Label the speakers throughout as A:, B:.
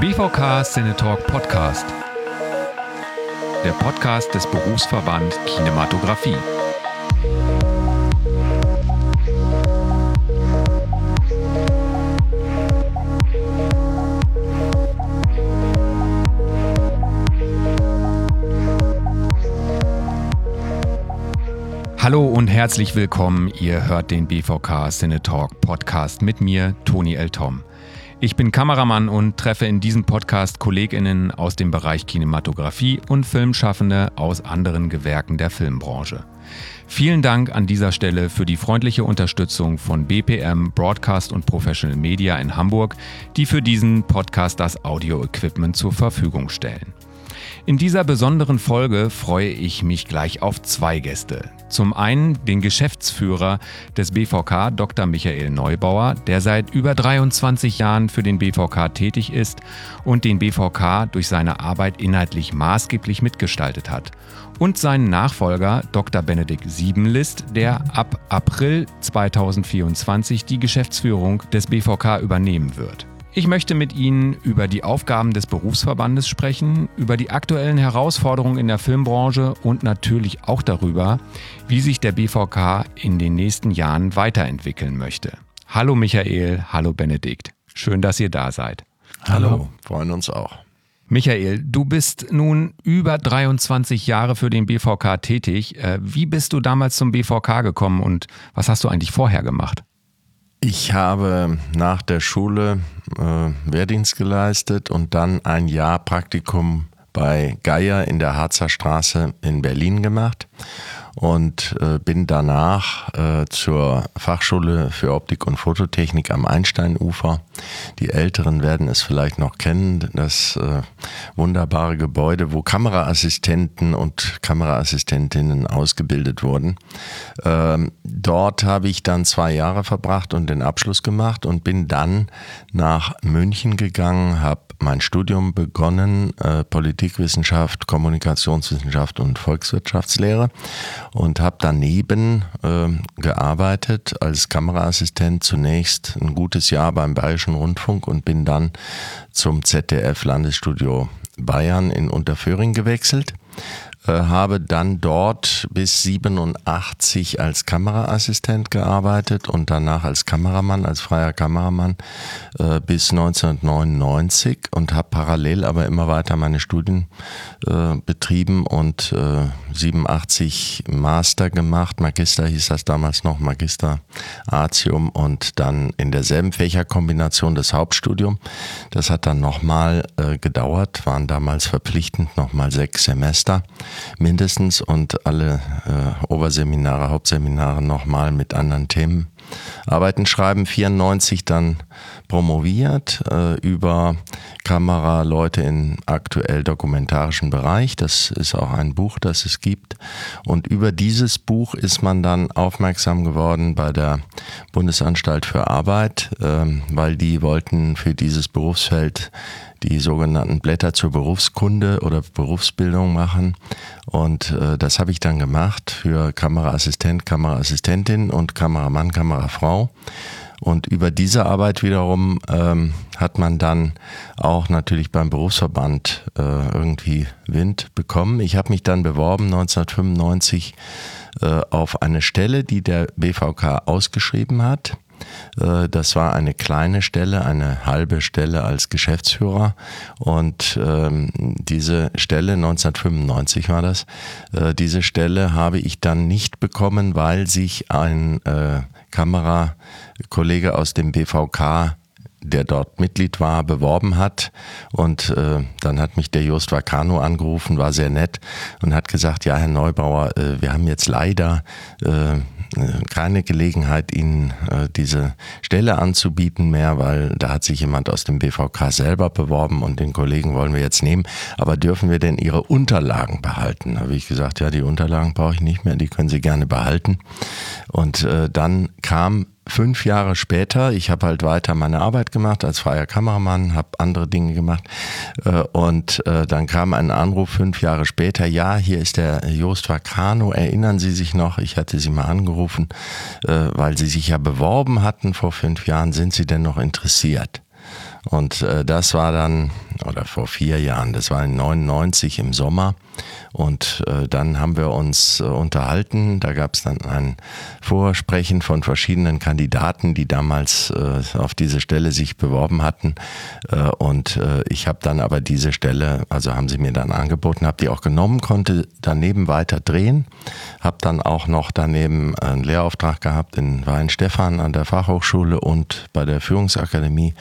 A: BVK Cinetalk Podcast. Der Podcast des Berufsverband Kinematografie. Hallo und herzlich willkommen. Ihr hört den BVK Cinetalk Podcast mit mir, Toni L. Tom. Ich bin Kameramann und treffe in diesem Podcast KollegInnen aus dem Bereich Kinematografie und Filmschaffende aus anderen Gewerken der Filmbranche. Vielen Dank an dieser Stelle für die freundliche Unterstützung von BPM Broadcast und Professional Media in Hamburg, die für diesen Podcast das Audio-Equipment zur Verfügung stellen. In dieser besonderen Folge freue ich mich gleich auf zwei Gäste. Zum einen den Geschäftsführer des BVK, Dr. Michael Neubauer, der seit über 23 Jahren für den BVK tätig ist und den BVK durch seine Arbeit inhaltlich maßgeblich mitgestaltet hat. Und seinen Nachfolger, Dr. Benedikt Siebenlist, der ab April 2024 die Geschäftsführung des BVK übernehmen wird. Ich möchte mit Ihnen über die Aufgaben des Berufsverbandes sprechen, über die aktuellen Herausforderungen in der Filmbranche und natürlich auch darüber, wie sich der BVK in den nächsten Jahren weiterentwickeln möchte. Hallo Michael, hallo Benedikt. Schön, dass ihr da seid.
B: Hallo, hallo. freuen uns auch.
A: Michael, du bist nun über 23 Jahre für den BVK tätig. Äh, wie bist du damals zum BVK gekommen und was hast du eigentlich vorher gemacht?
B: Ich habe nach der Schule äh, Wehrdienst geleistet und dann ein Jahr Praktikum bei Geier in der Harzer Straße in Berlin gemacht und äh, bin danach äh, zur Fachschule für Optik und Fototechnik am Einsteinufer. Die Älteren werden es vielleicht noch kennen, das äh, wunderbare Gebäude, wo Kameraassistenten und Kameraassistentinnen ausgebildet wurden. Ähm, dort habe ich dann zwei Jahre verbracht und den Abschluss gemacht und bin dann nach München gegangen, habe mein Studium begonnen, äh, Politikwissenschaft, Kommunikationswissenschaft und Volkswirtschaftslehre und habe daneben äh, gearbeitet als Kameraassistent zunächst ein gutes Jahr beim Bayerischen Rundfunk und bin dann zum ZDF Landesstudio Bayern in Unterföhring gewechselt habe dann dort bis 87 als Kameraassistent gearbeitet und danach als Kameramann, als freier Kameramann äh, bis 1999 und habe parallel aber immer weiter meine Studien äh, betrieben und 87 Master gemacht. Magister hieß das damals noch, Magister Artium und dann in derselben Fächerkombination das Hauptstudium. Das hat dann nochmal gedauert, waren damals verpflichtend nochmal sechs Semester mindestens und alle äh, Oberseminare, Hauptseminare nochmal mit anderen Themen. Arbeiten schreiben 94 dann promoviert äh, über Kameraleute im aktuell dokumentarischen Bereich. Das ist auch ein Buch, das es gibt. Und über dieses Buch ist man dann aufmerksam geworden bei der Bundesanstalt für Arbeit, äh, weil die wollten für dieses Berufsfeld die sogenannten Blätter zur Berufskunde oder Berufsbildung machen. Und äh, das habe ich dann gemacht für Kameraassistent, Kameraassistentin und Kameramann, Kamerafrau. Und über diese Arbeit wiederum ähm, hat man dann auch natürlich beim Berufsverband äh, irgendwie Wind bekommen. Ich habe mich dann beworben 1995 äh, auf eine Stelle, die der BVK ausgeschrieben hat. Äh, das war eine kleine Stelle, eine halbe Stelle als Geschäftsführer. Und ähm, diese Stelle, 1995 war das, äh, diese Stelle habe ich dann nicht bekommen, weil sich ein äh, Kamerakollege aus dem BVK der dort Mitglied war, beworben hat. Und äh, dann hat mich der Jost Vacano angerufen, war sehr nett und hat gesagt, ja, Herr Neubauer, äh, wir haben jetzt leider äh, keine Gelegenheit, Ihnen äh, diese Stelle anzubieten mehr, weil da hat sich jemand aus dem BVK selber beworben und den Kollegen wollen wir jetzt nehmen. Aber dürfen wir denn Ihre Unterlagen behalten? Habe ich gesagt, ja, die Unterlagen brauche ich nicht mehr, die können Sie gerne behalten. Und äh, dann kam fünf Jahre später, ich habe halt weiter meine Arbeit gemacht als freier Kameramann, habe andere Dinge gemacht äh, und äh, dann kam ein Anruf fünf Jahre später, ja, hier ist der Jost Vacano, erinnern Sie sich noch, ich hatte Sie mal angerufen, äh, weil Sie sich ja beworben hatten vor fünf Jahren, sind Sie denn noch interessiert? Und äh, das war dann, oder vor vier Jahren, das war in 99 im Sommer. Und äh, dann haben wir uns äh, unterhalten. Da gab es dann ein Vorsprechen von verschiedenen Kandidaten, die damals äh, auf diese Stelle sich beworben hatten. Äh, und äh, ich habe dann aber diese Stelle, also haben sie mir dann angeboten, habe die auch genommen, konnte daneben weiter drehen, habe dann auch noch daneben einen Lehrauftrag gehabt in Weinstefan an der Fachhochschule und bei der Führungsakademie.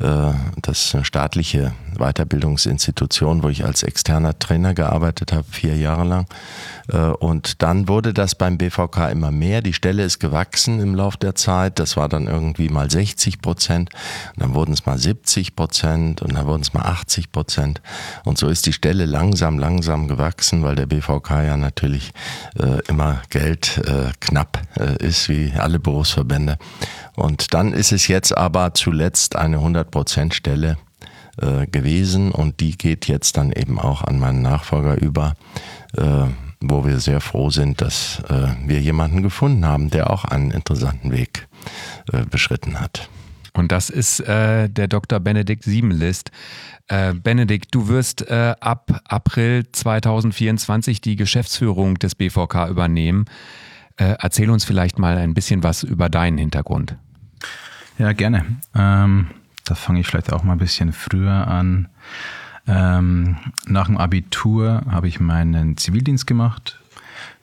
B: Äh, das ist eine staatliche Weiterbildungsinstitution, wo ich als externer Trainer gearbeitet habe vier Jahre lang. Äh, und dann wurde das beim BVK immer mehr. Die Stelle ist gewachsen im Laufe der Zeit. Das war dann irgendwie mal 60 Prozent. dann wurden es mal 70 Prozent und dann wurden es mal 80 Prozent. Und so ist die Stelle langsam, langsam gewachsen, weil der BVK ja natürlich äh, immer Geld äh, knapp ist, wie alle Berufsverbände. Und dann ist es jetzt aber zuletzt eine 100 Prozent Stelle äh, gewesen und die geht jetzt dann eben auch an meinen Nachfolger über, äh, wo wir sehr froh sind, dass äh, wir jemanden gefunden haben, der auch einen interessanten Weg äh, beschritten hat.
A: Und das ist äh, der Dr. Benedikt Siebenlist. Äh, Benedikt, du wirst ab April 2024 die Geschäftsführung des BVK übernehmen. erzähl uns vielleicht mal ein bisschen was über deinen Hintergrund.
C: Ja, gerne. Ähm, da fange ich vielleicht auch mal ein bisschen früher an. Ähm, nach dem Abitur habe ich meinen Zivildienst gemacht,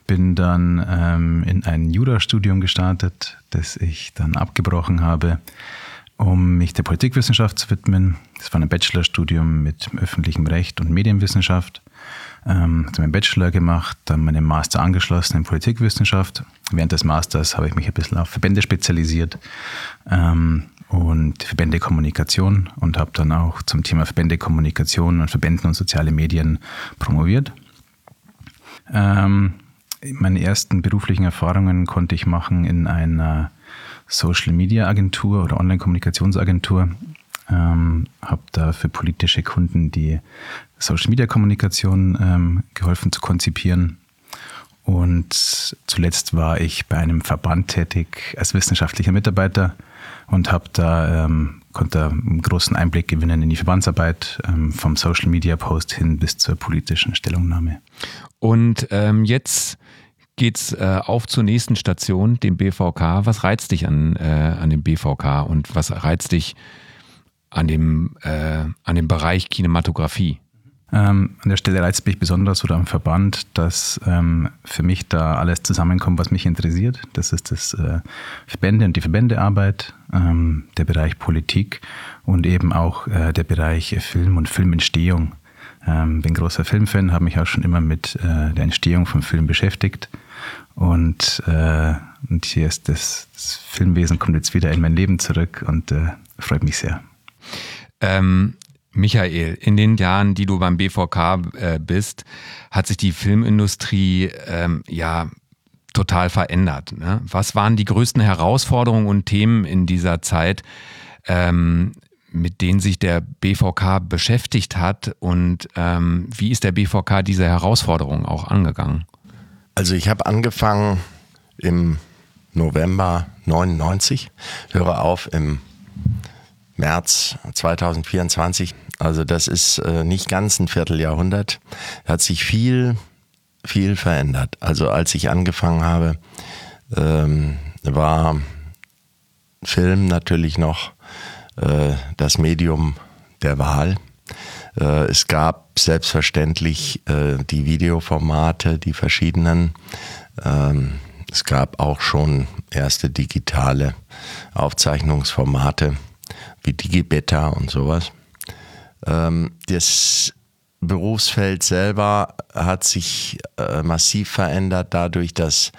C: bin dann ähm, in ein Jurastudium gestartet, das ich dann abgebrochen habe, um mich der Politikwissenschaft zu widmen. Das war ein Bachelorstudium mit öffentlichem Recht und Medienwissenschaft. Ähm, habe meinen Bachelor gemacht, dann meinen Master angeschlossen in Politikwissenschaft. Während des Masters habe ich mich ein bisschen auf Verbände spezialisiert. Ähm, und Verbändekommunikation und habe dann auch zum Thema Verbändekommunikation und Verbänden und soziale Medien promoviert. Ähm, meine ersten beruflichen Erfahrungen konnte ich machen in einer Social Media Agentur oder Online-Kommunikationsagentur. Ähm, habe da für politische Kunden die Social Media Kommunikation ähm, geholfen zu konzipieren. Und zuletzt war ich bei einem Verband tätig als wissenschaftlicher Mitarbeiter und habe da ähm, konnte einen großen Einblick gewinnen in die Verbandsarbeit ähm, vom Social Media Post hin bis zur politischen Stellungnahme.
A: Und ähm, jetzt geht's äh, auf zur nächsten Station, dem BVK. Was reizt dich an, äh, an dem BVK und was reizt dich an dem, äh, an dem Bereich Kinematografie?
C: Ähm, an der Stelle reizt mich besonders oder am Verband, dass ähm, für mich da alles zusammenkommt, was mich interessiert. Das ist das äh, Verbände und die Verbändearbeit, ähm, der Bereich Politik und eben auch äh, der Bereich Film und Filmentstehung. Ähm, bin großer Filmfan, habe mich auch schon immer mit äh, der Entstehung von Filmen beschäftigt. Und, äh, und hier ist das, das, Filmwesen kommt jetzt wieder in mein Leben zurück und äh, freut mich sehr.
A: Ähm, Michael, in den Jahren, die du beim BVK äh, bist, hat sich die Filmindustrie ähm, ja total verändert. Ne? Was waren die größten Herausforderungen und Themen in dieser Zeit, ähm, mit denen sich der BVK beschäftigt hat und ähm, wie ist der BVK diese Herausforderungen auch angegangen?
B: Also ich habe angefangen im November 99, höre auf im März 2024. Also das ist äh, nicht ganz ein Vierteljahrhundert. Hat sich viel, viel verändert. Also als ich angefangen habe, ähm, war Film natürlich noch äh, das Medium der Wahl. Äh, es gab selbstverständlich äh, die Videoformate, die verschiedenen. Ähm, es gab auch schon erste digitale Aufzeichnungsformate wie Digibeta und sowas. Ähm, das Berufsfeld selber hat sich äh, massiv verändert dadurch, dass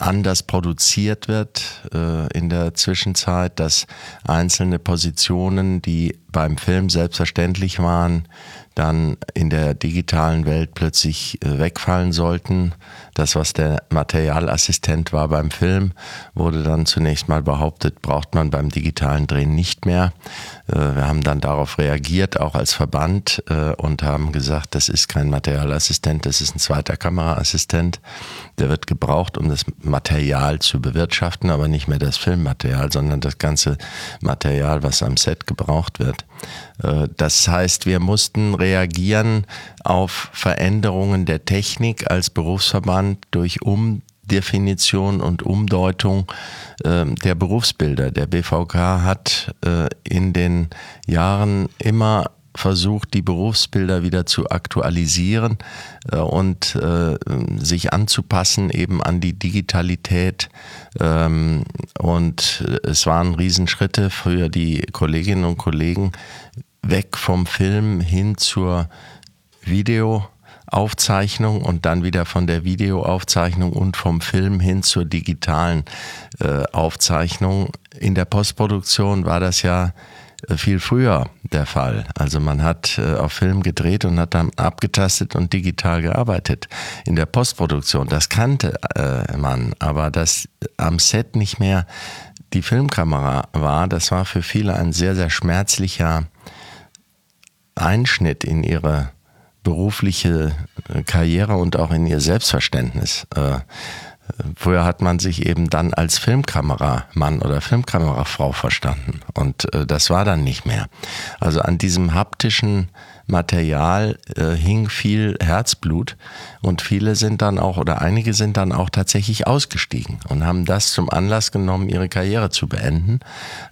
B: anders produziert wird äh, in der Zwischenzeit, dass einzelne Positionen, die beim Film selbstverständlich waren, dann in der digitalen Welt plötzlich äh, wegfallen sollten. Das, was der Materialassistent war beim Film, wurde dann zunächst mal behauptet, braucht man beim digitalen Drehen nicht mehr. Äh, wir haben dann darauf reagiert, auch als Verband, äh, und haben gesagt, das ist kein Materialassistent, das ist ein zweiter Kameraassistent. Der wird gebraucht, um das Material zu bewirtschaften, aber nicht mehr das Filmmaterial, sondern das ganze Material, was am Set gebraucht wird. Äh, das heißt, wir mussten reagieren auf Veränderungen der Technik als Berufsverband durch Umdefinition und Umdeutung ähm, der Berufsbilder. Der BVK hat äh, in den Jahren immer versucht, die Berufsbilder wieder zu aktualisieren äh, und äh, sich anzupassen eben an die Digitalität. Ähm, und es waren Riesenschritte für die Kolleginnen und Kollegen weg vom Film hin zur Videoaufzeichnung und dann wieder von der Videoaufzeichnung und vom Film hin zur digitalen äh, Aufzeichnung. In der Postproduktion war das ja äh, viel früher der Fall. Also man hat äh, auf Film gedreht und hat dann abgetastet und digital gearbeitet. In der Postproduktion, das kannte äh, man, aber dass am Set nicht mehr die Filmkamera war, das war für viele ein sehr, sehr schmerzlicher Einschnitt in ihre berufliche Karriere und auch in ihr Selbstverständnis. Früher hat man sich eben dann als Filmkameramann oder Filmkamerafrau verstanden und äh, das war dann nicht mehr. Also an diesem haptischen Material äh, hing viel Herzblut und viele sind dann auch oder einige sind dann auch tatsächlich ausgestiegen und haben das zum Anlass genommen, ihre Karriere zu beenden,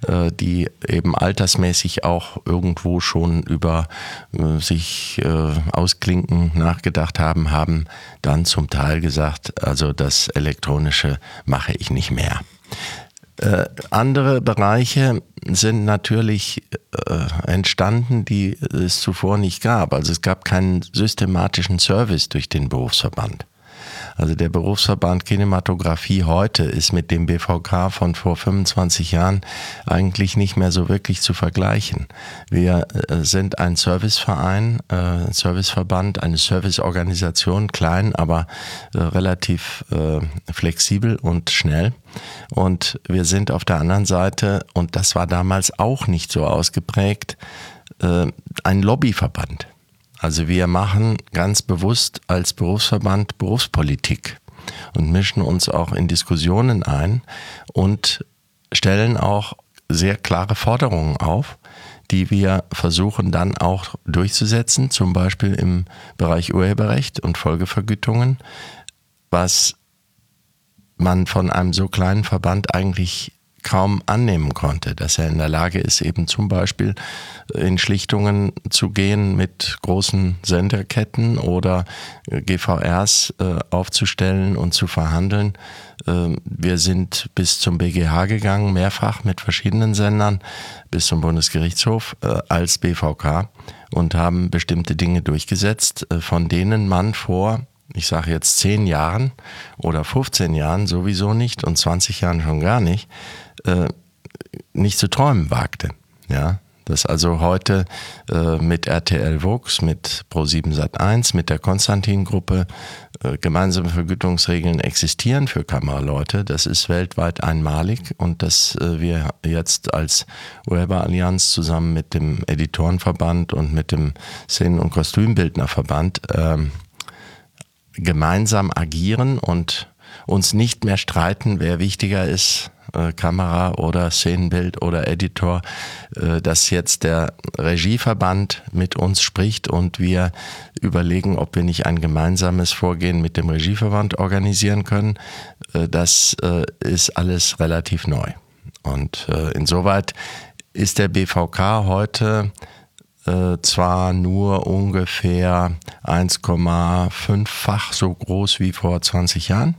B: äh, die eben altersmäßig auch irgendwo schon über äh, sich äh, ausklinken nachgedacht haben, haben dann zum Teil gesagt, also das elektronische mache ich nicht mehr. Äh, andere Bereiche sind natürlich äh, entstanden, die es zuvor nicht gab. Also es gab keinen systematischen Service durch den Berufsverband. Also der Berufsverband Kinematografie heute ist mit dem BVK von vor 25 Jahren eigentlich nicht mehr so wirklich zu vergleichen. Wir äh, sind ein Serviceverein, äh, ein Serviceverband, eine Serviceorganisation, klein, aber äh, relativ flexibel und schnell. Und wir sind auf der anderen Seite, und das war damals auch nicht so ausgeprägt, ein Lobbyverband. Also wir machen ganz bewusst als Berufsverband Berufspolitik und mischen uns auch in Diskussionen ein und stellen auch sehr klare Forderungen auf, die wir versuchen dann auch durchzusetzen, zum Beispiel im Bereich Urheberrecht und Folgevergütungen, was man von einem so kleinen Verband eigentlich kaum annehmen konnte, dass er in der Lage ist, eben zum Beispiel in Schlichtungen zu gehen mit großen Senderketten oder GVRs äh, aufzustellen und zu verhandeln. Äh, wir sind bis zum BGH gegangen, mehrfach mit verschiedenen Sendern, bis zum Bundesgerichtshof äh, als BVK und haben bestimmte Dinge durchgesetzt, äh, von denen man vor ich sage jetzt zehn Jahren oder 15 Jahren sowieso nicht und 20 Jahren schon gar nicht, äh, nicht zu träumen wagte. Ja, dass also heute äh, mit RTL Vox, mit Pro7 Sat1, mit der Konstantin-Gruppe äh, gemeinsame Vergütungsregeln existieren für Kameraleute. Das ist weltweit einmalig und dass äh, wir jetzt als Urheberallianz zusammen mit dem Editorenverband und mit dem Szenen- und Kostümbildnerverband ähm, gemeinsam agieren und uns nicht mehr streiten, wer wichtiger ist äh, Kamera oder Szenenbild oder Editor, äh, dass jetzt der Regieverband mit uns spricht und wir überlegen, ob wir nicht ein gemeinsames Vorgehen mit dem Regieverband organisieren können. Äh, das ist alles relativ neu. Und insoweit ist der BVK heute zwar nur ungefähr 1,5-fach so groß wie vor 20 Jahren,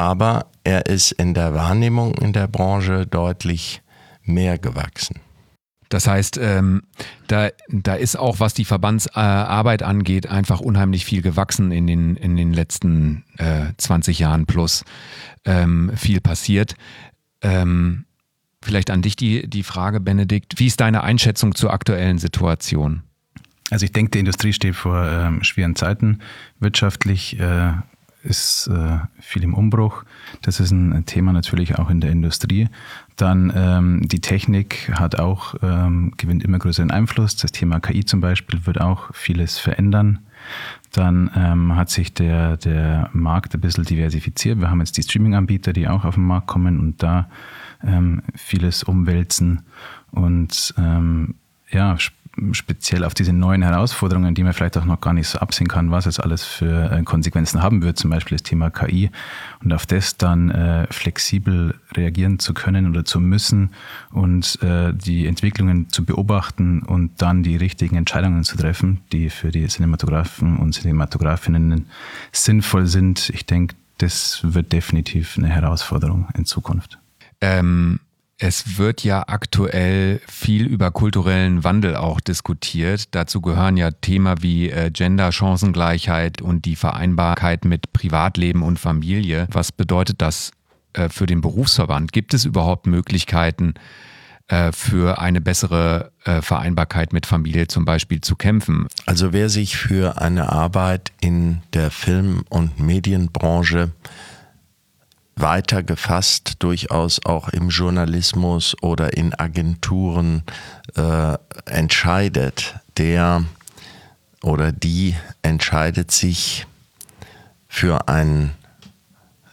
B: aber er ist in der Wahrnehmung in der Branche deutlich mehr gewachsen.
A: Das heißt, ähm, da, da ist auch, was die Verbandsarbeit angeht, einfach unheimlich viel gewachsen in den, in den letzten äh, 20 Jahren plus ähm, viel passiert. Ähm, vielleicht an dich die, die Frage, Benedikt. Wie ist deine Einschätzung zur aktuellen Situation?
C: Also ich denke, die Industrie steht vor ähm, schweren Zeiten. Wirtschaftlich äh, ist äh, viel im Umbruch. Das ist ein Thema natürlich auch in der Industrie. Dann ähm, die Technik hat auch, ähm, gewinnt immer größeren Einfluss. Das Thema KI zum Beispiel wird auch vieles verändern. Dann ähm, hat sich der, der Markt ein bisschen diversifiziert. Wir haben jetzt die Streaming-Anbieter, die auch auf den Markt kommen und da ähm, vieles umwälzen. Und ähm, ja, speziell auf diese neuen Herausforderungen, die man vielleicht auch noch gar nicht so absehen kann, was es alles für äh, Konsequenzen haben wird, zum Beispiel das Thema KI, und auf das dann äh, flexibel reagieren zu können oder zu müssen und äh, die Entwicklungen zu beobachten und dann die richtigen Entscheidungen zu treffen, die für die Cinematografen und Cinematografinnen sinnvoll sind. Ich denke, das wird definitiv eine Herausforderung in Zukunft.
A: Ähm es wird ja aktuell viel über kulturellen Wandel auch diskutiert. Dazu gehören ja Themen wie äh, Gender, Chancengleichheit und die Vereinbarkeit mit Privatleben und Familie. Was bedeutet das äh, für den Berufsverband? Gibt es überhaupt Möglichkeiten, äh, für eine bessere Vereinbarkeit mit Familie zum Beispiel zu kämpfen?
B: Also wer sich für eine Arbeit in der Film- und Medienbranche weiter gefasst, durchaus auch im Journalismus oder in Agenturen äh, entscheidet, der oder die entscheidet sich für ein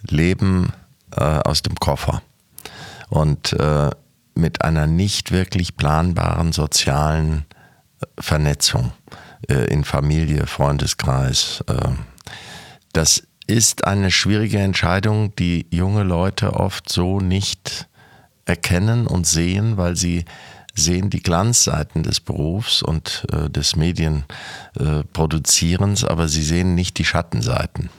B: Leben äh, aus dem Koffer und äh, mit einer nicht wirklich planbaren sozialen äh, Vernetzung äh, in Familie, Freundeskreis. Äh, das ist eine schwierige Entscheidung, die junge Leute oft so nicht erkennen und sehen, weil sie sehen die Glanzseiten des Berufs und äh, des Medienproduzierens, äh, aber sie sehen nicht die Schattenseiten.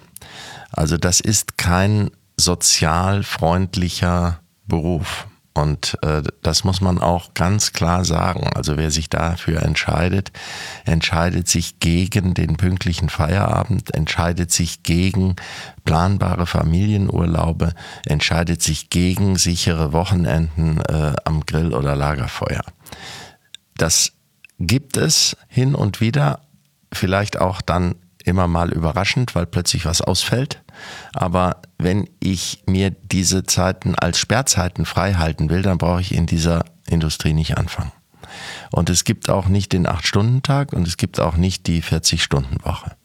B: Also das ist kein sozial freundlicher Beruf. Und äh, das muss man auch ganz klar sagen. Also wer sich dafür entscheidet, entscheidet sich gegen den pünktlichen Feierabend, entscheidet sich gegen planbare Familienurlaube, entscheidet sich gegen sichere Wochenenden äh, am Grill oder Lagerfeuer. Das gibt es hin und wieder, vielleicht auch dann immer mal überraschend, weil plötzlich was ausfällt. Aber wenn ich mir diese Zeiten als Sperrzeiten frei halten will, dann brauche ich in dieser Industrie nicht anfangen. Und es gibt auch nicht den 8-Stunden-Tag und es gibt auch nicht die 40-Stunden-Woche.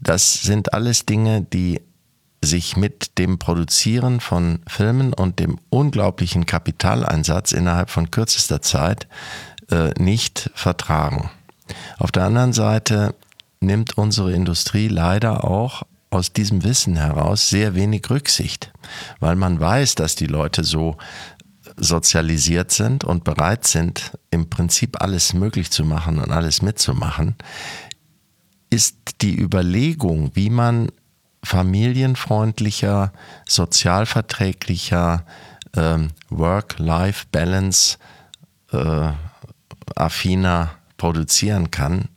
B: Das sind alles Dinge, die sich mit dem Produzieren von Filmen und dem unglaublichen Kapitaleinsatz innerhalb von kürzester Zeit äh, nicht vertragen. Auf der anderen Seite nimmt unsere Industrie leider auch aus diesem Wissen heraus sehr wenig Rücksicht, weil man weiß, dass die Leute so sozialisiert sind und bereit sind, im Prinzip alles möglich zu machen und alles mitzumachen, ist die Überlegung, wie man familienfreundlicher, sozialverträglicher, ähm, Work-Life-Balance äh, affiner produzieren kann,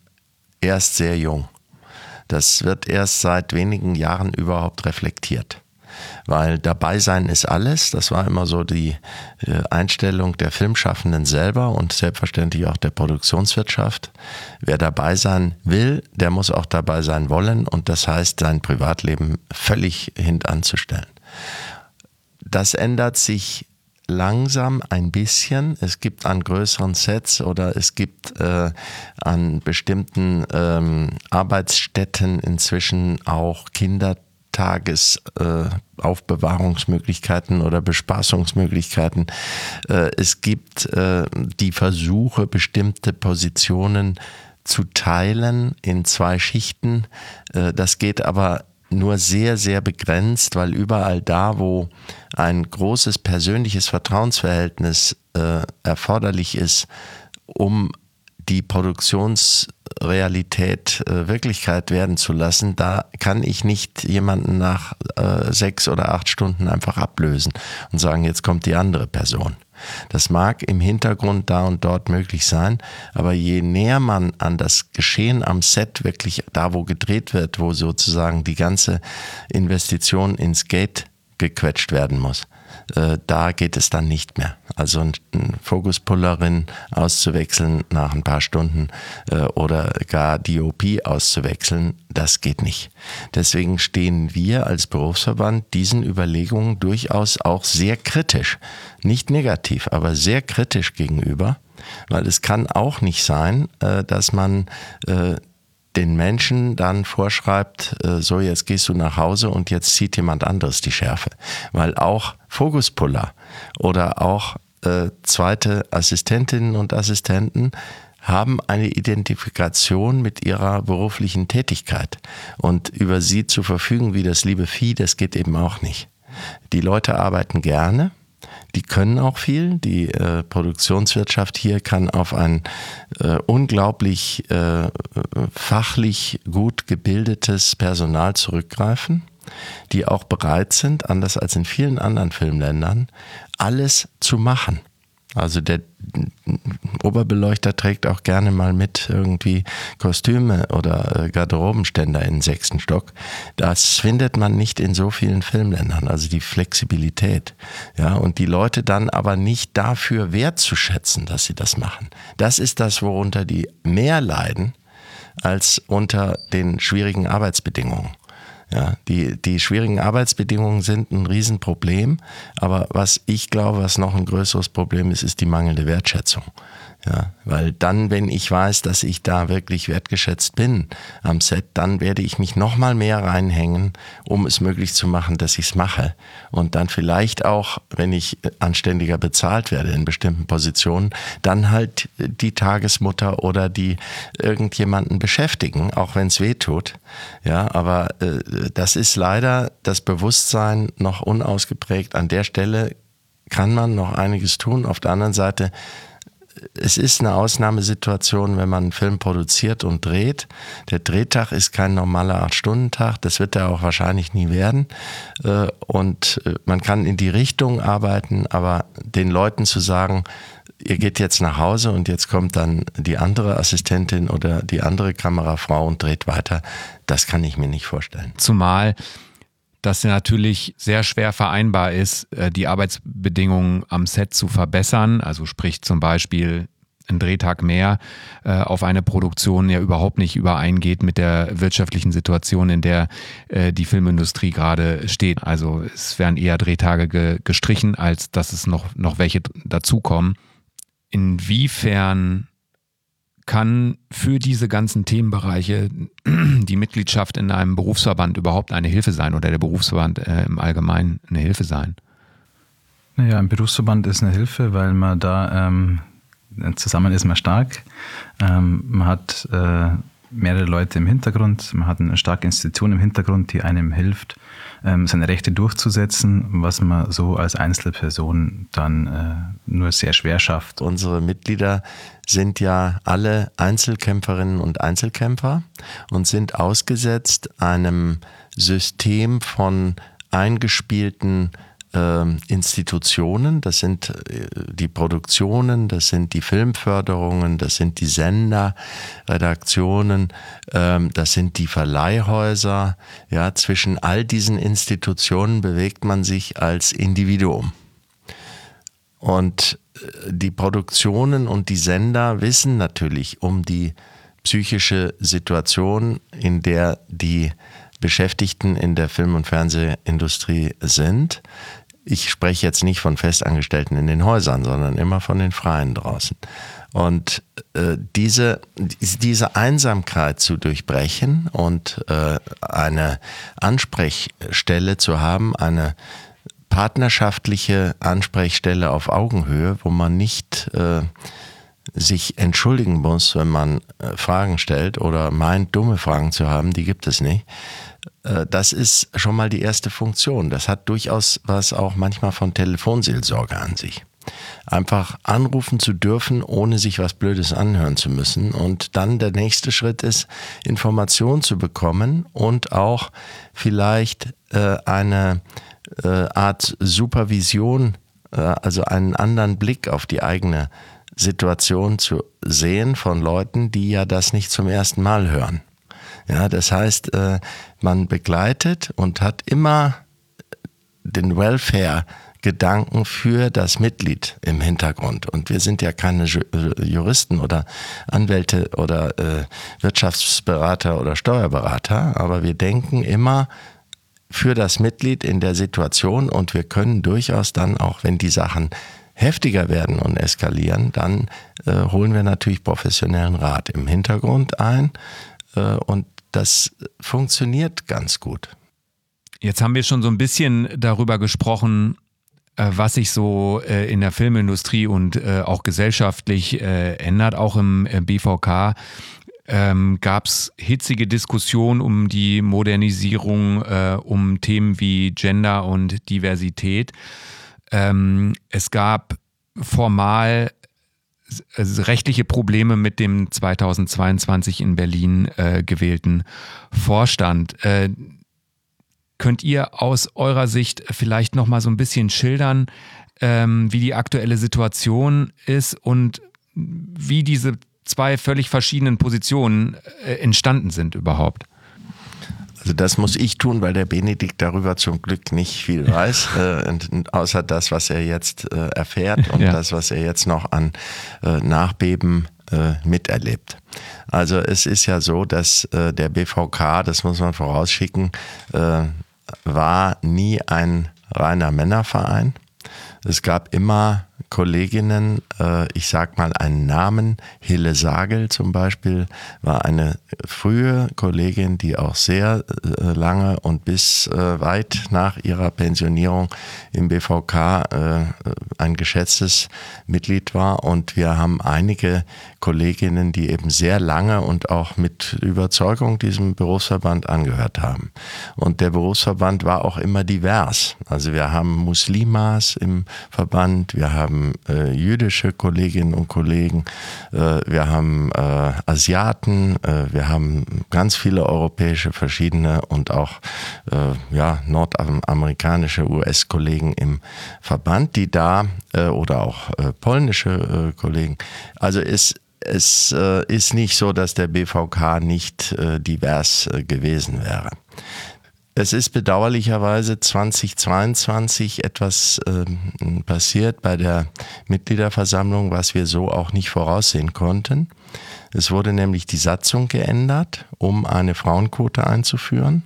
B: erst sehr jung. Das wird erst seit wenigen Jahren überhaupt reflektiert. Weil dabei sein ist alles. Das war immer so die äh, Einstellung der Filmschaffenden selber und selbstverständlich auch der Produktionswirtschaft. Wer dabei sein will, der muss auch dabei sein wollen und das heißt, sein Privatleben völlig hintanzustellen. Das ändert sich langsam ein bisschen. Es gibt an größeren Sets oder es gibt äh, an bestimmten ähm, Arbeitsstätten inzwischen auch Kindertagesaufbewahrungsmöglichkeiten äh, oder Bespaßungsmöglichkeiten. Äh, es gibt äh, die Versuche, bestimmte Positionen zu teilen in zwei Schichten. Äh, das geht aber nur sehr, sehr begrenzt, weil überall da, wo ein großes persönliches Vertrauensverhältnis äh, erforderlich ist, um die Produktionsrealität äh, Wirklichkeit werden zu lassen, da kann ich nicht jemanden nach äh, sechs oder acht Stunden einfach ablösen und sagen, jetzt kommt die andere Person. Das mag im Hintergrund da und dort möglich sein, aber je näher man an das Geschehen am Set wirklich da, wo gedreht wird, wo sozusagen die ganze Investition ins Gate gequetscht werden muss, äh, da geht es dann nicht mehr. Also ein, ein Fokuspullerin auszuwechseln nach ein paar Stunden äh, oder gar DOP auszuwechseln, das geht nicht. Deswegen stehen wir als Berufsverband diesen Überlegungen durchaus auch sehr kritisch, nicht negativ, aber sehr kritisch gegenüber, weil es kann auch nicht sein, äh, dass man äh, den Menschen dann vorschreibt, äh, so jetzt gehst du nach Hause und jetzt zieht jemand anderes die Schärfe. Weil auch Fokuspuller oder auch äh, zweite Assistentinnen und Assistenten haben eine Identifikation mit ihrer beruflichen Tätigkeit. Und über sie zu verfügen wie das liebe Vieh, das geht eben auch nicht. Die Leute arbeiten gerne, die können auch viel. Die äh, Produktionswirtschaft hier kann auf ein äh, unglaublich äh, fachlich gut gebildetes Personal zurückgreifen, die auch bereit sind, anders als in vielen anderen Filmländern, alles zu machen. Also der Oberbeleuchter trägt auch gerne mal mit irgendwie Kostüme oder äh, Garderobenständer in den sechsten Stock. Das findet man nicht in so vielen Filmländern, also die Flexibilität. Ja, und die Leute dann aber nicht dafür wertzuschätzen, dass sie das machen. Das ist das, worunter die mehr leiden als unter den schwierigen Arbeitsbedingungen. Ja, die, die schwierigen Arbeitsbedingungen sind ein Riesenproblem, aber was ich glaube, was noch ein größeres Problem ist, ist die mangelnde Wertschätzung. Ja, weil dann, wenn ich weiß, dass ich da wirklich wertgeschätzt bin am Set, dann werde ich mich noch mal mehr reinhängen, um es möglich zu machen, dass ich es mache. Und dann vielleicht auch, wenn ich anständiger bezahlt werde in bestimmten Positionen, dann halt die Tagesmutter oder die irgendjemanden beschäftigen, auch wenn es weh tut. Ja, aber äh, das ist leider das Bewusstsein noch unausgeprägt. An der Stelle kann man noch einiges tun. Auf der anderen Seite es ist eine Ausnahmesituation, wenn man einen Film produziert und dreht. Der Drehtag ist kein normaler Acht-Stunden-Tag, das wird er auch wahrscheinlich nie werden. Äh, und äh, man kann in die Richtung arbeiten, aber den Leuten zu sagen, ihr geht jetzt nach Hause und jetzt kommt dann die andere Assistentin oder die andere Kamerafrau und dreht weiter, das kann ich mir nicht vorstellen.
A: Zumal dass natürlich sehr schwer vereinbar ist, äh, die Arbeitsbedingungen am Set zu verbessern. Also sprich zum Beispiel ein Drehtag mehr äh, auf eine Produktion ja überhaupt nicht übereingeht mit der wirtschaftlichen Situation, in der äh, die Filmindustrie gerade steht. Also es werden eher Drehtage ge gestrichen, als dass es noch, noch welche dazukommen. Inwiefern kann für diese ganzen Themenbereiche die Mitgliedschaft in einem Berufsverband überhaupt eine Hilfe sein oder der Berufsverband äh, im Allgemeinen eine Hilfe sein?
C: Naja, ein Berufsverband ist eine Hilfe, weil man da ähm, zusammen ist man stark. Ähm, man hat äh, mehrere Leute im Hintergrund, man hat eine starke Institution im Hintergrund, die einem hilft, ähm, seine Rechte durchzusetzen, was man so als Einzelperson dann äh, nur sehr schwer schafft.
B: Unsere Mitglieder sind ja alle Einzelkämpferinnen und Einzelkämpfer und sind ausgesetzt einem System von eingespielten äh, Institutionen, das sind äh, die Produktionen, das sind die Filmförderungen, das sind die Sender, Redaktionen, äh, das sind die Verleihhäuser. Ja, zwischen all diesen Institutionen bewegt man sich als Individuum. Und die Produktionen und die Sender wissen natürlich um die psychische Situation, in der die Beschäftigten in der Film- und Fernsehindustrie sind. Ich spreche jetzt nicht von Festangestellten in den Häusern, sondern immer von den Freien draußen. Und äh, diese, diese Einsamkeit zu durchbrechen und äh, eine Ansprechstelle zu haben, eine partnerschaftliche Ansprechstelle auf Augenhöhe, wo man nicht äh, sich entschuldigen muss, wenn man äh, Fragen stellt oder meint, dumme Fragen zu haben, die gibt es nicht. Äh, das ist schon mal die erste Funktion. Das hat durchaus was auch manchmal von Telefonseelsorge an sich. Einfach anrufen zu dürfen, ohne sich was Blödes anhören zu müssen. Und dann der nächste Schritt ist, Informationen zu bekommen und auch vielleicht äh, eine äh, Art Supervision, äh, also einen anderen Blick auf die eigene Situation zu sehen von Leuten, die ja das nicht zum ersten Mal hören. Ja, das heißt, äh, man begleitet und hat immer den Welfare Gedanken für das Mitglied im Hintergrund. Und wir sind ja keine äh, Juristen oder Anwälte oder äh, Wirtschaftsberater oder Steuerberater, aber wir denken immer für das Mitglied in der Situation und wir können durchaus dann auch, wenn die Sachen heftiger werden und eskalieren, dann äh, holen wir natürlich professionellen Rat im Hintergrund ein äh, und das funktioniert ganz gut.
A: Jetzt haben wir schon so ein bisschen darüber gesprochen, äh, was sich so äh, in der Filmindustrie und äh, auch gesellschaftlich ändert, auch im BVK. Ähm, gab es hitzige Diskussionen um die Modernisierung, äh, um Themen wie Gender und Diversität. Ähm, es gab formal rechtliche Probleme mit dem 2022 in Berlin äh, gewählten Vorstand. Äh, könnt ihr aus eurer Sicht vielleicht noch mal so ein bisschen schildern, ähm, wie die aktuelle Situation ist und wie diese zwei völlig verschiedenen Positionen äh, entstanden sind überhaupt?
B: Also das muss ich tun, weil der Benedikt darüber zum Glück nicht viel weiß, äh, und, außer das, was er jetzt äh, erfährt und ja. das, was er jetzt noch an äh, Nachbeben äh, miterlebt. Also es ist ja so, dass äh, der BVK, das muss man vorausschicken, äh, war nie ein reiner Männerverein. Es gab immer Kolleginnen, äh, ich sag mal einen Namen, Hille Sagel zum Beispiel, war eine frühe Kollegin, die auch sehr äh, lange und bis äh, weit nach ihrer Pensionierung im BVK ein geschätztes Mitglied war. Und wir haben einige Kolleginnen, die eben sehr lange und auch mit Überzeugung diesem Berufsverband angehört haben. Und der Berufsverband war auch immer divers. Also wir haben Muslimas im Verband, wir haben äh, jüdische Kolleginnen und Kollegen, äh, wir haben äh, Asiaten, äh, wir haben ganz viele europäische verschiedene und auch äh, ja, nordamerikanische US-Kollegen im Verband, die da äh, oder auch polnische Kollegen. Also es äh, ist nicht so, dass der BVK nicht divers gewesen wäre. Es ist bedauerlicherweise 2022 etwas ähm, passiert bei der Mitgliederversammlung, was wir so auch nicht voraussehen konnten. Es wurde nämlich die Satzung geändert, um eine Frauenquote einzuführen.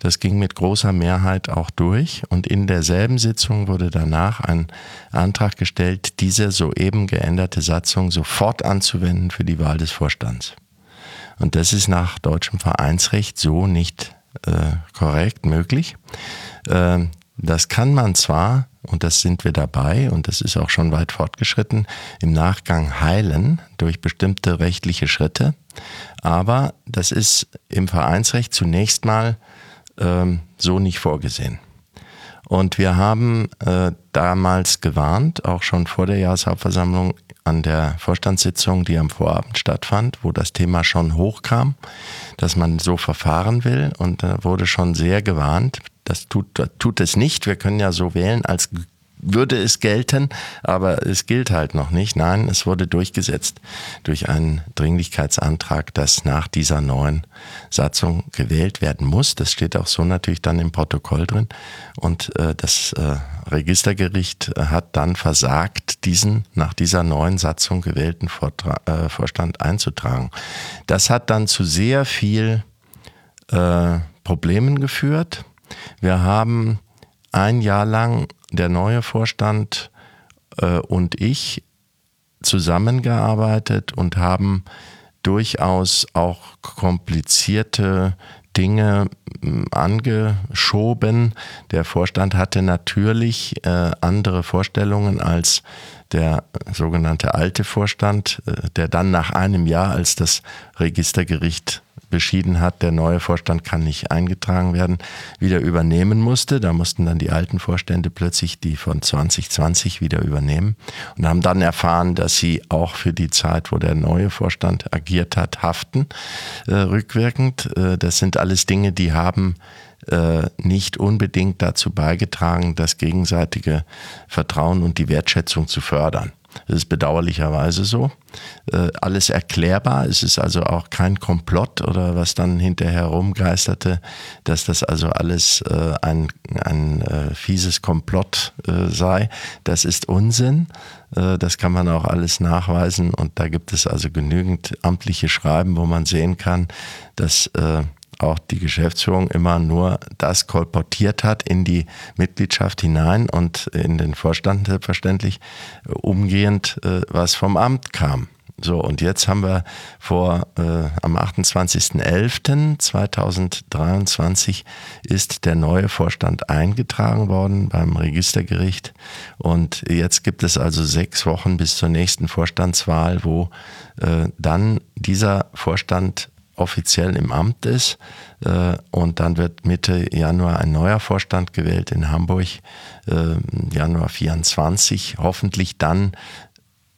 B: Das ging mit großer Mehrheit auch durch und in derselben Sitzung wurde danach ein Antrag gestellt, diese soeben geänderte Satzung sofort anzuwenden für die Wahl des Vorstands. Und das ist nach deutschem Vereinsrecht so nicht korrekt möglich. Äh, das kann man zwar, und das sind wir dabei, und das ist auch schon weit fortgeschritten, im Nachgang heilen durch bestimmte rechtliche Schritte, aber das ist im Vereinsrecht zunächst mal ähm, so nicht vorgesehen. Und wir haben äh, damals gewarnt, auch schon vor der Jahreshauptversammlung an der Vorstandssitzung, die am Vorabend stattfand, wo das Thema schon hochkam, dass man so verfahren will. Und da wurde schon sehr gewarnt, das tut, das tut es nicht. Wir können ja so wählen, als würde es gelten, aber es gilt halt noch nicht. Nein, es wurde durchgesetzt durch einen Dringlichkeitsantrag, dass nach dieser neuen Satzung gewählt werden muss. Das steht auch so natürlich dann im Protokoll drin. Und äh, das äh, Registergericht hat dann versagt, diesen nach dieser neuen Satzung gewählten Vortra äh, Vorstand einzutragen. Das hat dann zu sehr viel äh, Problemen geführt. Wir haben ein Jahr lang der neue Vorstand äh, und ich zusammengearbeitet und haben durchaus auch komplizierte Dinge hm, angeschoben. Der Vorstand hatte natürlich äh, andere Vorstellungen als der sogenannte alte Vorstand, äh, der dann nach einem Jahr, als das Registergericht beschieden hat, der neue Vorstand kann nicht eingetragen werden, wieder übernehmen musste. Da mussten dann die alten Vorstände plötzlich die von 2020 wieder übernehmen und haben dann erfahren, dass sie auch für die Zeit, wo der neue Vorstand agiert hat, haften äh, rückwirkend. Äh, das sind alles Dinge, die haben äh, nicht unbedingt dazu beigetragen, das gegenseitige Vertrauen und die Wertschätzung zu fördern. Das ist bedauerlicherweise so. Äh, alles erklärbar. Es ist also auch kein Komplott oder was dann hinterher rumgeisterte, dass das also alles äh, ein, ein äh, fieses Komplott äh, sei. Das ist Unsinn. Äh, das kann man auch alles nachweisen und da gibt es also genügend amtliche Schreiben, wo man sehen kann, dass äh, auch die Geschäftsführung immer nur das kolportiert hat in die Mitgliedschaft hinein und in den Vorstand selbstverständlich äh, umgehend, äh, was vom Amt kam. So, und jetzt haben wir vor äh, am 28.11.2023 ist der neue Vorstand eingetragen worden beim Registergericht. Und jetzt gibt es also sechs Wochen bis zur nächsten Vorstandswahl, wo äh, dann dieser Vorstand offiziell im Amt ist. Äh, und dann wird Mitte Januar ein neuer Vorstand gewählt in Hamburg, äh, Januar 24. Hoffentlich dann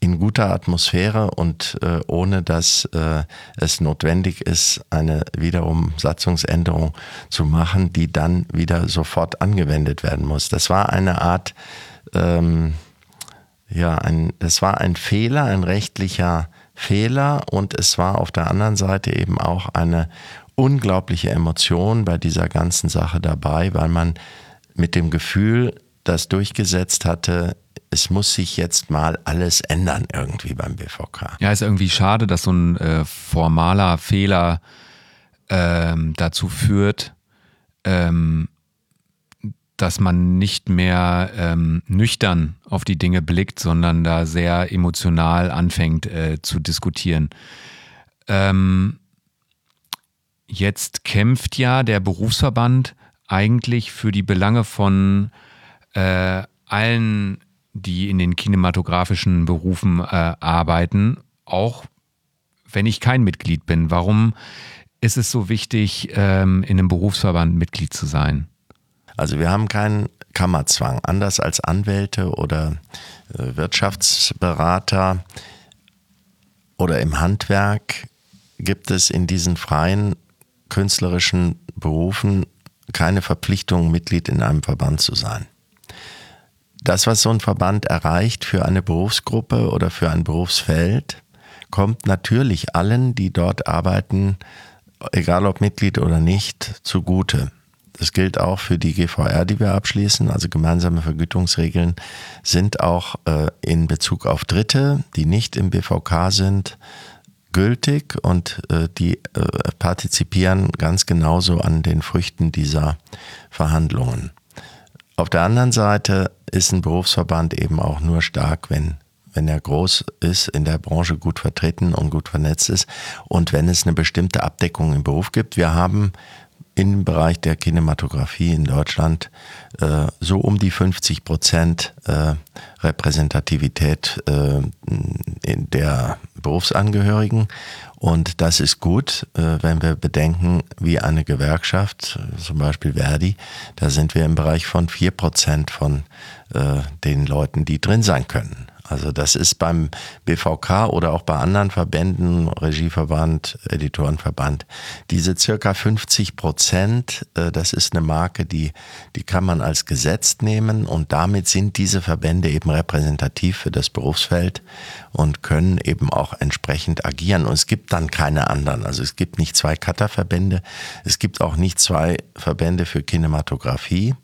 B: in guter Atmosphäre und äh, ohne dass es notwendig ist, eine wiederum Satzungsänderung zu machen, die dann wieder sofort angewendet werden muss. Das war eine Art, ähm, ja, ein, das war ein Fehler, ein rechtlicher Fehler und es war auf der anderen Seite eben auch eine unglaubliche Emotion bei dieser ganzen Sache dabei, weil man mit dem Gefühl das durchgesetzt hatte, es muss sich jetzt mal alles ändern irgendwie beim BVK.
A: Ja, ist irgendwie schade, dass so ein äh, formaler Fehler ähm, dazu führt, ähm, dass man nicht mehr ähm, nüchtern auf die Dinge blickt, sondern da sehr emotional anfängt äh, zu diskutieren. Ähm, jetzt kämpft ja der Berufsverband eigentlich für die Belange von äh, allen, die in den kinematografischen Berufen äh, arbeiten, auch wenn ich kein Mitglied bin. Warum ist es so wichtig, ähm, in einem Berufsverband Mitglied zu sein?
B: Also wir haben keinen Kammerzwang, anders als Anwälte oder äh, Wirtschaftsberater oder im Handwerk gibt es in diesen freien künstlerischen Berufen keine Verpflichtung, Mitglied in einem Verband zu sein. Das, was so ein Verband erreicht für eine Berufsgruppe oder für ein Berufsfeld, kommt natürlich allen, die dort arbeiten, egal ob Mitglied oder nicht, zugute. Das gilt auch für die GVR, die wir abschließen. Also gemeinsame Vergütungsregeln sind auch äh, in Bezug auf Dritte, die nicht im BVK sind, gültig und äh, die äh, partizipieren ganz genauso an den Früchten dieser Verhandlungen. Auf der anderen Seite ist ein Berufsverband eben auch nur stark, wenn wenn er groß ist, in der Branche gut vertreten und gut vernetzt ist und wenn es eine bestimmte Abdeckung im Beruf gibt. Wir haben im Bereich der Kinematografie in Deutschland äh, so um die 50 Prozent äh, Repräsentativität äh, der Berufsangehörigen. Und das ist gut, äh, wenn wir bedenken, wie eine Gewerkschaft, zum Beispiel Verdi, da sind wir im Bereich von 4 Prozent von äh, den Leuten, die drin sein können. Also das ist beim BVK oder auch bei anderen Verbänden, Regieverband, Editorenverband, diese circa 50 Prozent, äh, das ist eine Marke, die, die kann man als Gesetz nehmen und damit sind diese Verbände eben repräsentativ für das Berufsfeld und können eben auch entsprechend agieren. Und es gibt dann keine anderen. Also es gibt nicht zwei Cutterverbände, es gibt auch nicht zwei Verbände für Kinematografie.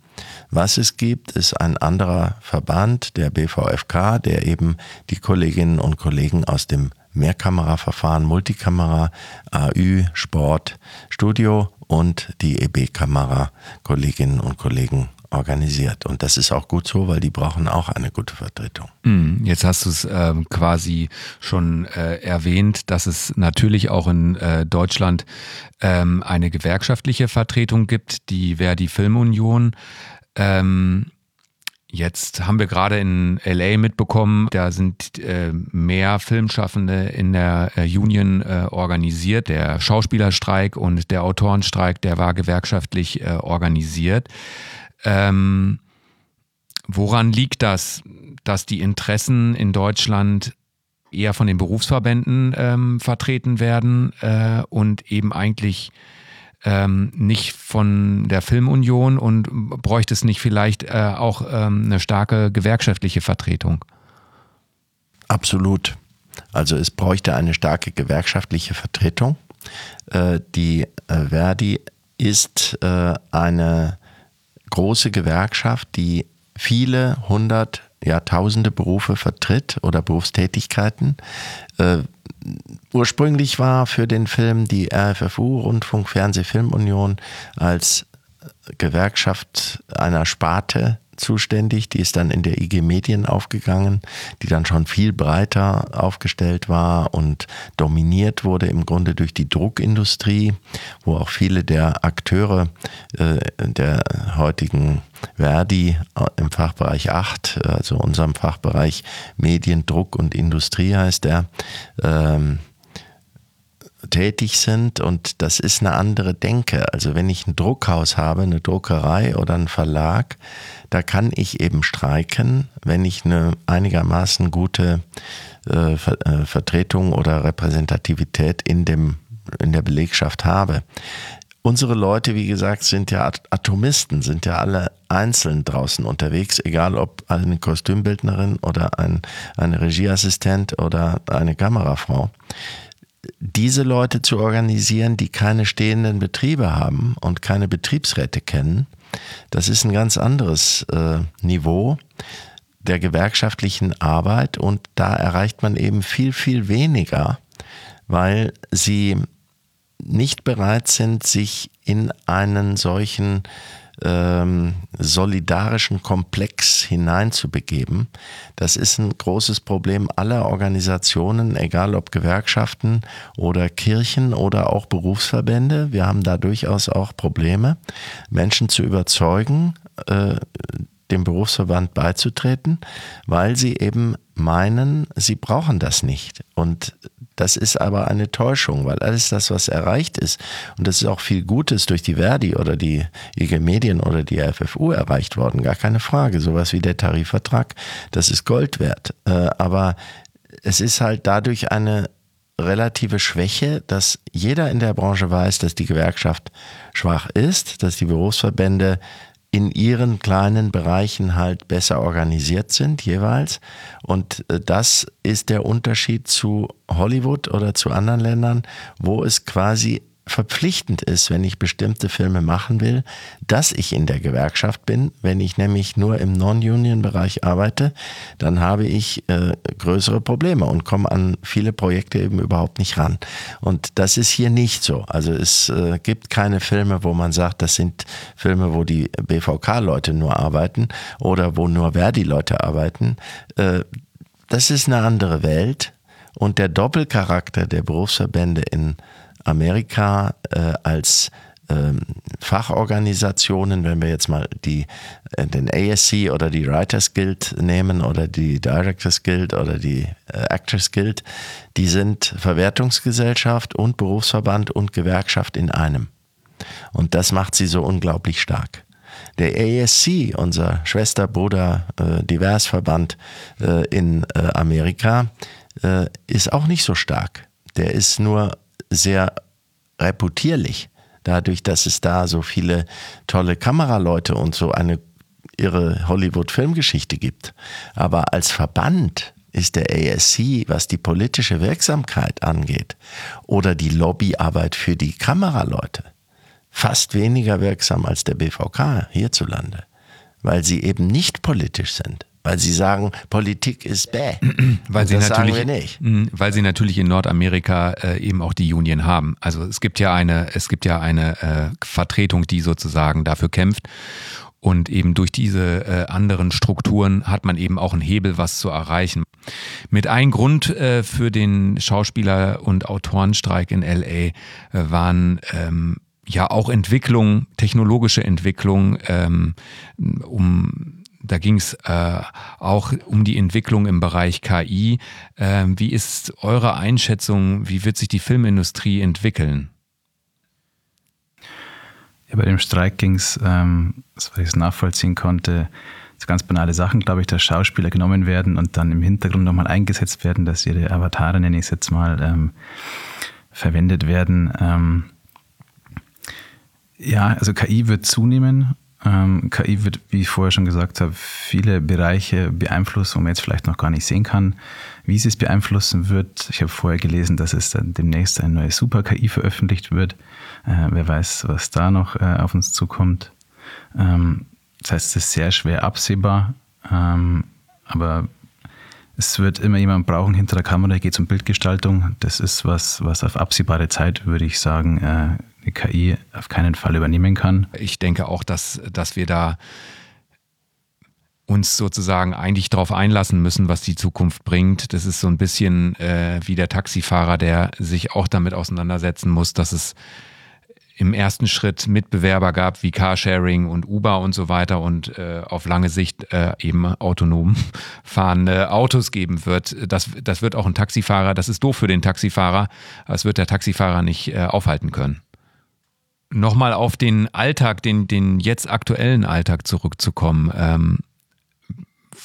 B: Was es gibt, ist ein anderer Verband, der BVFK, der eben die Kolleginnen und Kollegen aus dem Mehrkameraverfahren, Multikamera, AÜ, Sport, Studio und die EB-Kamera Kolleginnen und Kollegen organisiert. Und das ist auch gut so, weil die brauchen auch eine gute Vertretung.
A: Hm, jetzt hast du es äh, quasi schon äh, erwähnt, dass es natürlich auch in äh, Deutschland ähm, eine gewerkschaftliche Vertretung gibt, die Verdi Filmunion. Ähm, Jetzt haben wir gerade in LA mitbekommen, da sind äh, mehr Filmschaffende in der äh, Union äh, organisiert. Der Schauspielerstreik und der Autorenstreik, der war gewerkschaftlich äh, organisiert. Ähm, woran liegt das, dass die Interessen in Deutschland eher von den Berufsverbänden ähm, vertreten werden äh, und eben eigentlich ähm, nicht von der Filmunion und bräuchte es nicht vielleicht äh, auch ähm, eine starke gewerkschaftliche Vertretung?
B: Absolut. Also es bräuchte eine starke gewerkschaftliche Vertretung. Äh, die äh, Verdi ist äh, eine große Gewerkschaft, die viele hundert, ja tausende Berufe vertritt oder Berufstätigkeiten. ursprünglich war für den Film die RFFU, Rundfunk Fernseh Filmunion, als Gewerkschaft einer Sparte zuständig. Die ist dann in der IG Medien aufgegangen, die dann schon viel breiter aufgestellt war und dominiert wurde im Grunde durch die Druckindustrie, wo auch viele der Akteure äh, der heutigen Verdi äh, im Fachbereich 8, also unserem Fachbereich Medien, Druck und Industrie heißt der, ähm, tätig sind und das ist eine andere Denke. Also wenn ich ein Druckhaus habe, eine Druckerei oder einen Verlag, da kann ich eben streiken, wenn ich eine einigermaßen gute äh, Ver äh, Vertretung oder Repräsentativität in, dem, in der Belegschaft habe. Unsere Leute, wie gesagt, sind ja Atomisten, sind ja alle einzeln draußen unterwegs, egal ob eine Kostümbildnerin oder ein, eine Regieassistent oder eine Kamerafrau diese Leute zu organisieren, die keine stehenden Betriebe haben und keine Betriebsräte kennen, das ist ein ganz anderes äh, Niveau der gewerkschaftlichen Arbeit und da erreicht man eben viel, viel weniger, weil sie nicht bereit sind, sich in einen solchen ähm, solidarischen Komplex hineinzubegeben. Das ist ein großes Problem aller Organisationen, egal ob Gewerkschaften oder Kirchen oder auch Berufsverbände. Wir haben da durchaus auch Probleme, Menschen zu überzeugen, äh, dem Berufsverband beizutreten, weil sie eben meinen, sie brauchen das nicht. Und das ist aber eine Täuschung, weil alles das, was erreicht ist, und das ist auch viel Gutes durch die Verdi oder die IG Medien oder die FFU erreicht worden, gar keine Frage. Sowas wie der Tarifvertrag, das ist Gold wert. Äh, aber es ist halt dadurch eine relative Schwäche, dass jeder in der Branche weiß, dass die Gewerkschaft schwach ist, dass die Berufsverbände in ihren kleinen Bereichen halt besser organisiert sind jeweils. Und äh, das ist der Unterschied zu Hollywood oder zu anderen Ländern, wo es quasi verpflichtend ist, wenn ich bestimmte Filme machen will, dass ich in der Gewerkschaft bin. Wenn ich nämlich nur im Non-Union-Bereich arbeite, dann habe ich äh, größere Probleme und komme an viele Projekte eben überhaupt nicht ran. Und das ist hier nicht so. Also es äh, gibt keine Filme, wo man sagt, das sind Filme, wo die BVK-Leute nur arbeiten oder wo nur Verdi-Leute arbeiten. Äh, das ist eine andere Welt. Und der Doppelcharakter der Berufsverbände in Amerika äh, als ähm, Fachorganisationen, wenn wir jetzt mal die, äh, den ASC oder die Writers Guild nehmen oder die Directors Guild oder die äh, Actors Guild, die sind Verwertungsgesellschaft und Berufsverband und Gewerkschaft in einem. Und das macht sie so unglaublich stark. Der ASC, unser Schwester-Bruder äh, Diversverband äh, in äh, Amerika, äh, ist auch nicht so stark. Der ist nur sehr reputierlich, dadurch, dass es da so viele tolle Kameraleute und so eine irre Hollywood-Filmgeschichte gibt. Aber als Verband ist der ASC, was die politische Wirksamkeit angeht oder die Lobbyarbeit für die Kameraleute, fast weniger wirksam als der BVK hierzulande, weil sie eben nicht politisch sind weil sie sagen, Politik ist bäh.
A: weil sie natürlich, mm, weil sie natürlich in Nordamerika äh, eben auch die Union haben. Also es gibt ja eine, es gibt ja eine äh, Vertretung, die sozusagen dafür kämpft. Und eben durch diese äh, anderen Strukturen hat man eben auch einen Hebel, was zu erreichen. Mit ein Grund äh, für den Schauspieler- und Autorenstreik in LA äh, waren ähm, ja auch Entwicklung, technologische Entwicklung, ähm, um da ging es äh, auch um die Entwicklung im Bereich KI. Ähm, wie ist eure Einschätzung? Wie wird sich die Filmindustrie entwickeln?
C: Ja, bei dem Streik ging es, ähm, soweit ich es nachvollziehen konnte, so ganz banale Sachen, glaube ich, dass Schauspieler genommen werden und dann im Hintergrund nochmal eingesetzt werden, dass ihre Avatare, nenne ich es jetzt mal, ähm, verwendet werden. Ähm, ja, also KI wird zunehmen Ähm, KI wird, wie ich vorher schon gesagt habe, viele Bereiche beeinflussen, wo man jetzt vielleicht noch gar nicht sehen kann, wie sie es beeinflussen wird. Ich habe vorher gelesen, dass es dann demnächst eine neue Super-KI veröffentlicht wird. Äh, wer weiß, was da noch äh, auf uns zukommt. Ähm, das heißt, es ist sehr schwer absehbar, ähm, aber es wird immer jemand brauchen hinter der Kamera, geht es um Bildgestaltung. Das ist was, was auf absehbare Zeit, würde ich sagen, äh, KI auf keinen Fall übernehmen kann.
A: Ich denke auch, dass, dass wir da uns sozusagen eigentlich darauf einlassen müssen, was die Zukunft bringt. Das ist so ein bisschen äh, wie der Taxifahrer, der sich auch damit auseinandersetzen muss, dass es im ersten Schritt Mitbewerber gab wie Carsharing und Uber und so weiter und äh, auf lange Sicht äh, eben autonom fahrende Autos geben wird. Das, das wird auch ein Taxifahrer, das ist doof für den Taxifahrer, das wird der Taxifahrer nicht äh, aufhalten können. Nochmal auf den Alltag, den, den jetzt aktuellen Alltag zurückzukommen. Ähm,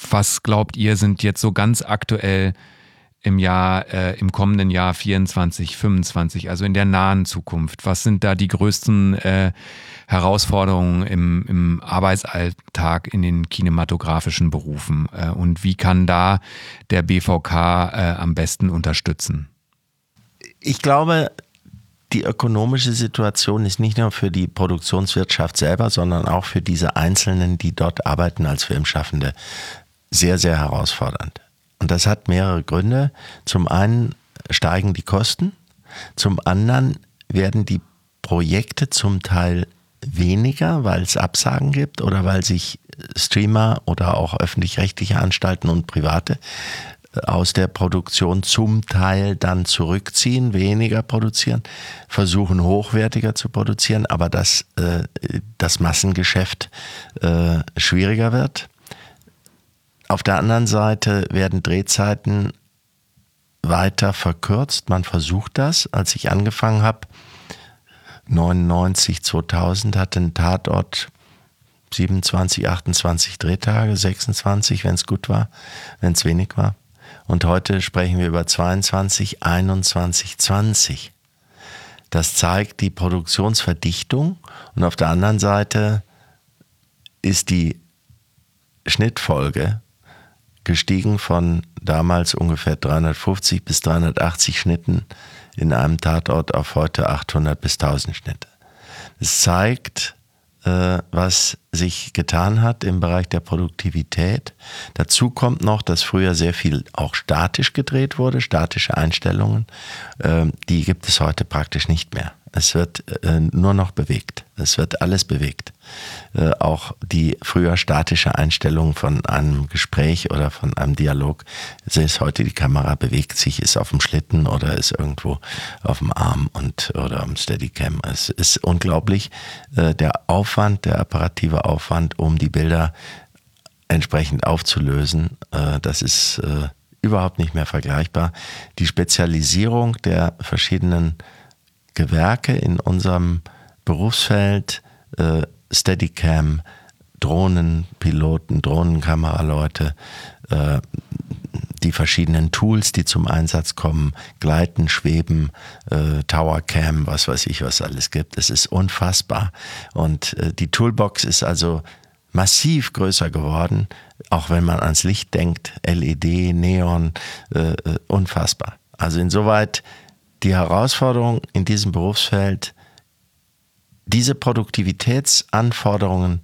A: was glaubt ihr, sind jetzt so ganz aktuell im Jahr, äh, im kommenden Jahr 24, 25, also in der nahen Zukunft? Was sind da die größten äh, Herausforderungen im, im Arbeitsalltag in den kinematografischen Berufen? Äh, und wie kann da der BVK äh, am besten unterstützen?
B: Ich glaube, die ökonomische Situation ist nicht nur für die Produktionswirtschaft selber, sondern auch für diese Einzelnen, die dort arbeiten als Filmschaffende, sehr, sehr herausfordernd. Und das hat mehrere Gründe. Zum einen steigen die Kosten, zum anderen werden die Projekte zum Teil weniger, weil es Absagen gibt oder weil sich Streamer oder auch öffentlich-rechtliche Anstalten und private aus der Produktion zum Teil dann zurückziehen, weniger produzieren, versuchen hochwertiger zu produzieren, aber dass äh, das Massengeschäft äh, schwieriger wird. Auf der anderen Seite werden Drehzeiten weiter verkürzt. Man versucht das. Als ich angefangen habe, 99, 2000, hatte ein Tatort 27, 28 Drehtage, 26, wenn es gut war, wenn es wenig war. Und heute sprechen wir über 22, 21, 20. Das zeigt die Produktionsverdichtung und auf der anderen Seite ist die Schnittfolge gestiegen von damals ungefähr 350 bis 380 Schnitten in einem Tatort auf heute 800 bis 1000 Schnitte. Es zeigt, was sich getan hat im Bereich der Produktivität. Dazu kommt noch, dass früher sehr viel auch statisch gedreht wurde, statische Einstellungen. Äh, die gibt es heute praktisch nicht mehr. Es wird äh, nur noch bewegt. Es wird alles bewegt. Äh, auch die früher statische Einstellung von einem Gespräch oder von einem Dialog. Ist heute die Kamera bewegt sich, ist auf dem Schlitten oder ist irgendwo auf dem Arm und oder am Steadicam. Es ist unglaublich äh, der Aufwand, der operative Aufwand, um die Bilder entsprechend aufzulösen. Äh, das ist überhaupt nicht mehr vergleichbar. Die Spezialisierung der verschiedenen Gewerke in unserem Berufsfeld, äh, Steadicam, Drohnenpiloten, Drohnenkameraleute, äh, die verschiedenen Tools, die zum Einsatz kommen, Gleiten, Schweben, äh, Towercam, was weiß ich, was alles gibt. Es ist unfassbar. Und äh, die Toolbox ist also massiv größer geworden, auch wenn man ans Licht denkt, LED, Neon, äh, äh, unfassbar. Also insoweit die Herausforderung in diesem Berufsfeld, diese Produktivitätsanforderungen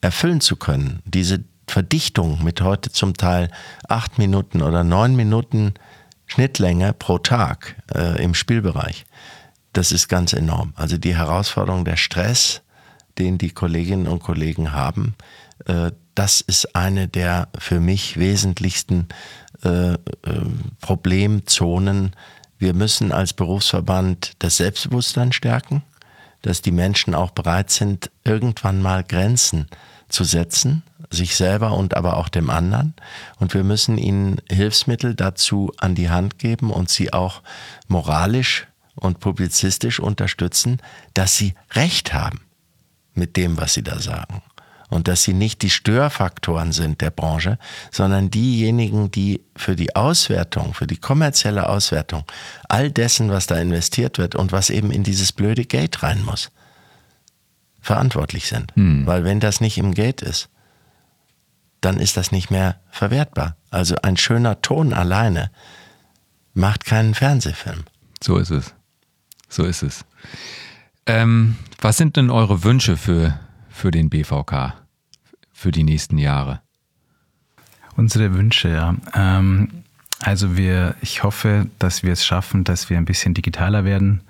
B: erfüllen zu können, diese Verdichtung mit heute zum Teil acht Minuten oder neun Minuten Schnittlänge pro Tag äh, im Spielbereich, das ist ganz enorm. Also die Herausforderung, der Stress, den die Kolleginnen und Kollegen haben, äh, das ist eine der für mich wesentlichsten äh, äh Problemzonen, wir müssen als Berufsverband das Selbstbewusstsein stärken, dass die Menschen auch bereit sind, irgendwann mal Grenzen zu setzen, sich selber und aber auch dem anderen. Und wir müssen ihnen Hilfsmittel dazu an die Hand geben und sie auch moralisch und publizistisch unterstützen, dass sie Recht haben mit dem, was sie da sagen und dass sie nicht die Störfaktoren sind der Branche, sondern diejenigen, die für die Auswertung, für die kommerzielle Auswertung all dessen, was da investiert wird und was eben in dieses blöde Gate rein muss, verantwortlich sind. Weil wenn das nicht im Gate ist, dann ist das nicht mehr verwertbar. Also ein schöner Ton alleine macht keinen Fernsehfilm.
A: So ist es. So ist es. Ähm, was sind denn eure Wünsche für, für den BVK für die nächsten Jahre?
C: Unsere Wünsche, ja. Ähm, also wir, ich hoffe, dass wir es schaffen, dass wir ein bisschen digitaler werden.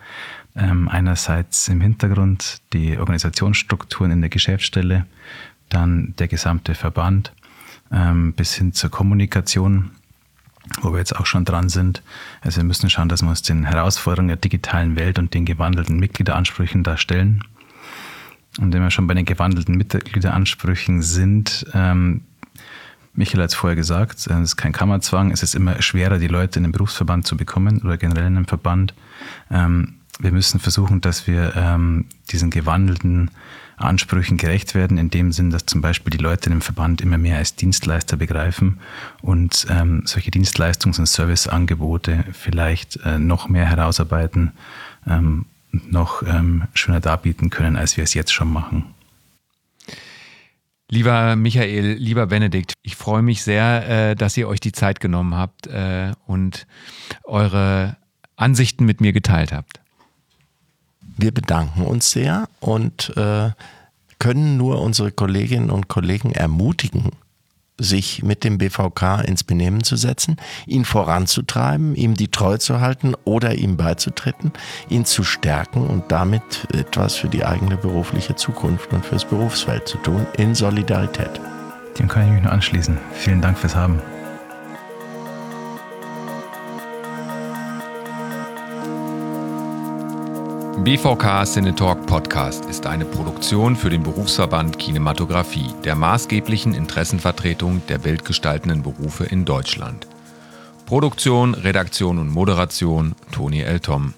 C: Ähm, einerseits im Hintergrund die Organisationsstrukturen in der Geschäftsstelle, dann der gesamte Verband ähm, bis hin zur Kommunikation, wo wir jetzt auch schon dran sind. Also wir müssen schauen, dass wir uns den Herausforderungen der digitalen Welt und den gewandelten Mitgliederansprüchen da stellen. Und wenn wir schon bei den gewandelten Mitgliederansprüchen sind, ähm, Michael hat es vorher gesagt, es ist kein Kammerzwang, es ist immer schwerer, die Leute in den Berufsverband zu bekommen oder generell in einem Verband. Ähm, wir müssen versuchen, dass wir ähm, diesen gewandelten Ansprüchen gerecht werden, in dem Sinn, dass zum Beispiel die Leute im Verband immer mehr als Dienstleister begreifen und ähm, solche Dienstleistungs- und Serviceangebote vielleicht äh, noch mehr herausarbeiten, ähm, noch ähm, schöner darbieten können, als wir es jetzt schon machen.
A: Lieber Michael, lieber Benedikt, ich freue mich sehr, äh, dass ihr euch die Zeit genommen habt äh, und eure Ansichten mit mir geteilt habt.
B: Wir bedanken uns sehr und äh, können nur unsere Kolleginnen und Kollegen ermutigen, sich mit dem BVK ins Benehmen zu setzen, ihn voranzutreiben, ihm die Treue zu halten oder ihm beizutreten, ihn zu stärken und damit etwas für die eigene berufliche Zukunft und fürs Berufsfeld zu tun, in Solidarität.
C: Dem kann ich mich nur anschließen. Vielen Dank fürs Haben.
A: BVK Cinetalk Podcast ist eine Produktion für den Berufsverband Kinematografie, der maßgeblichen Interessenvertretung der weltgestaltenden Berufe in Deutschland. Produktion, Redaktion und Moderation Toni L. Tom.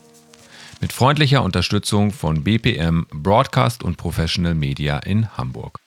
A: Mit freundlicher Unterstützung von BPM Broadcast und Professional Media in Hamburg.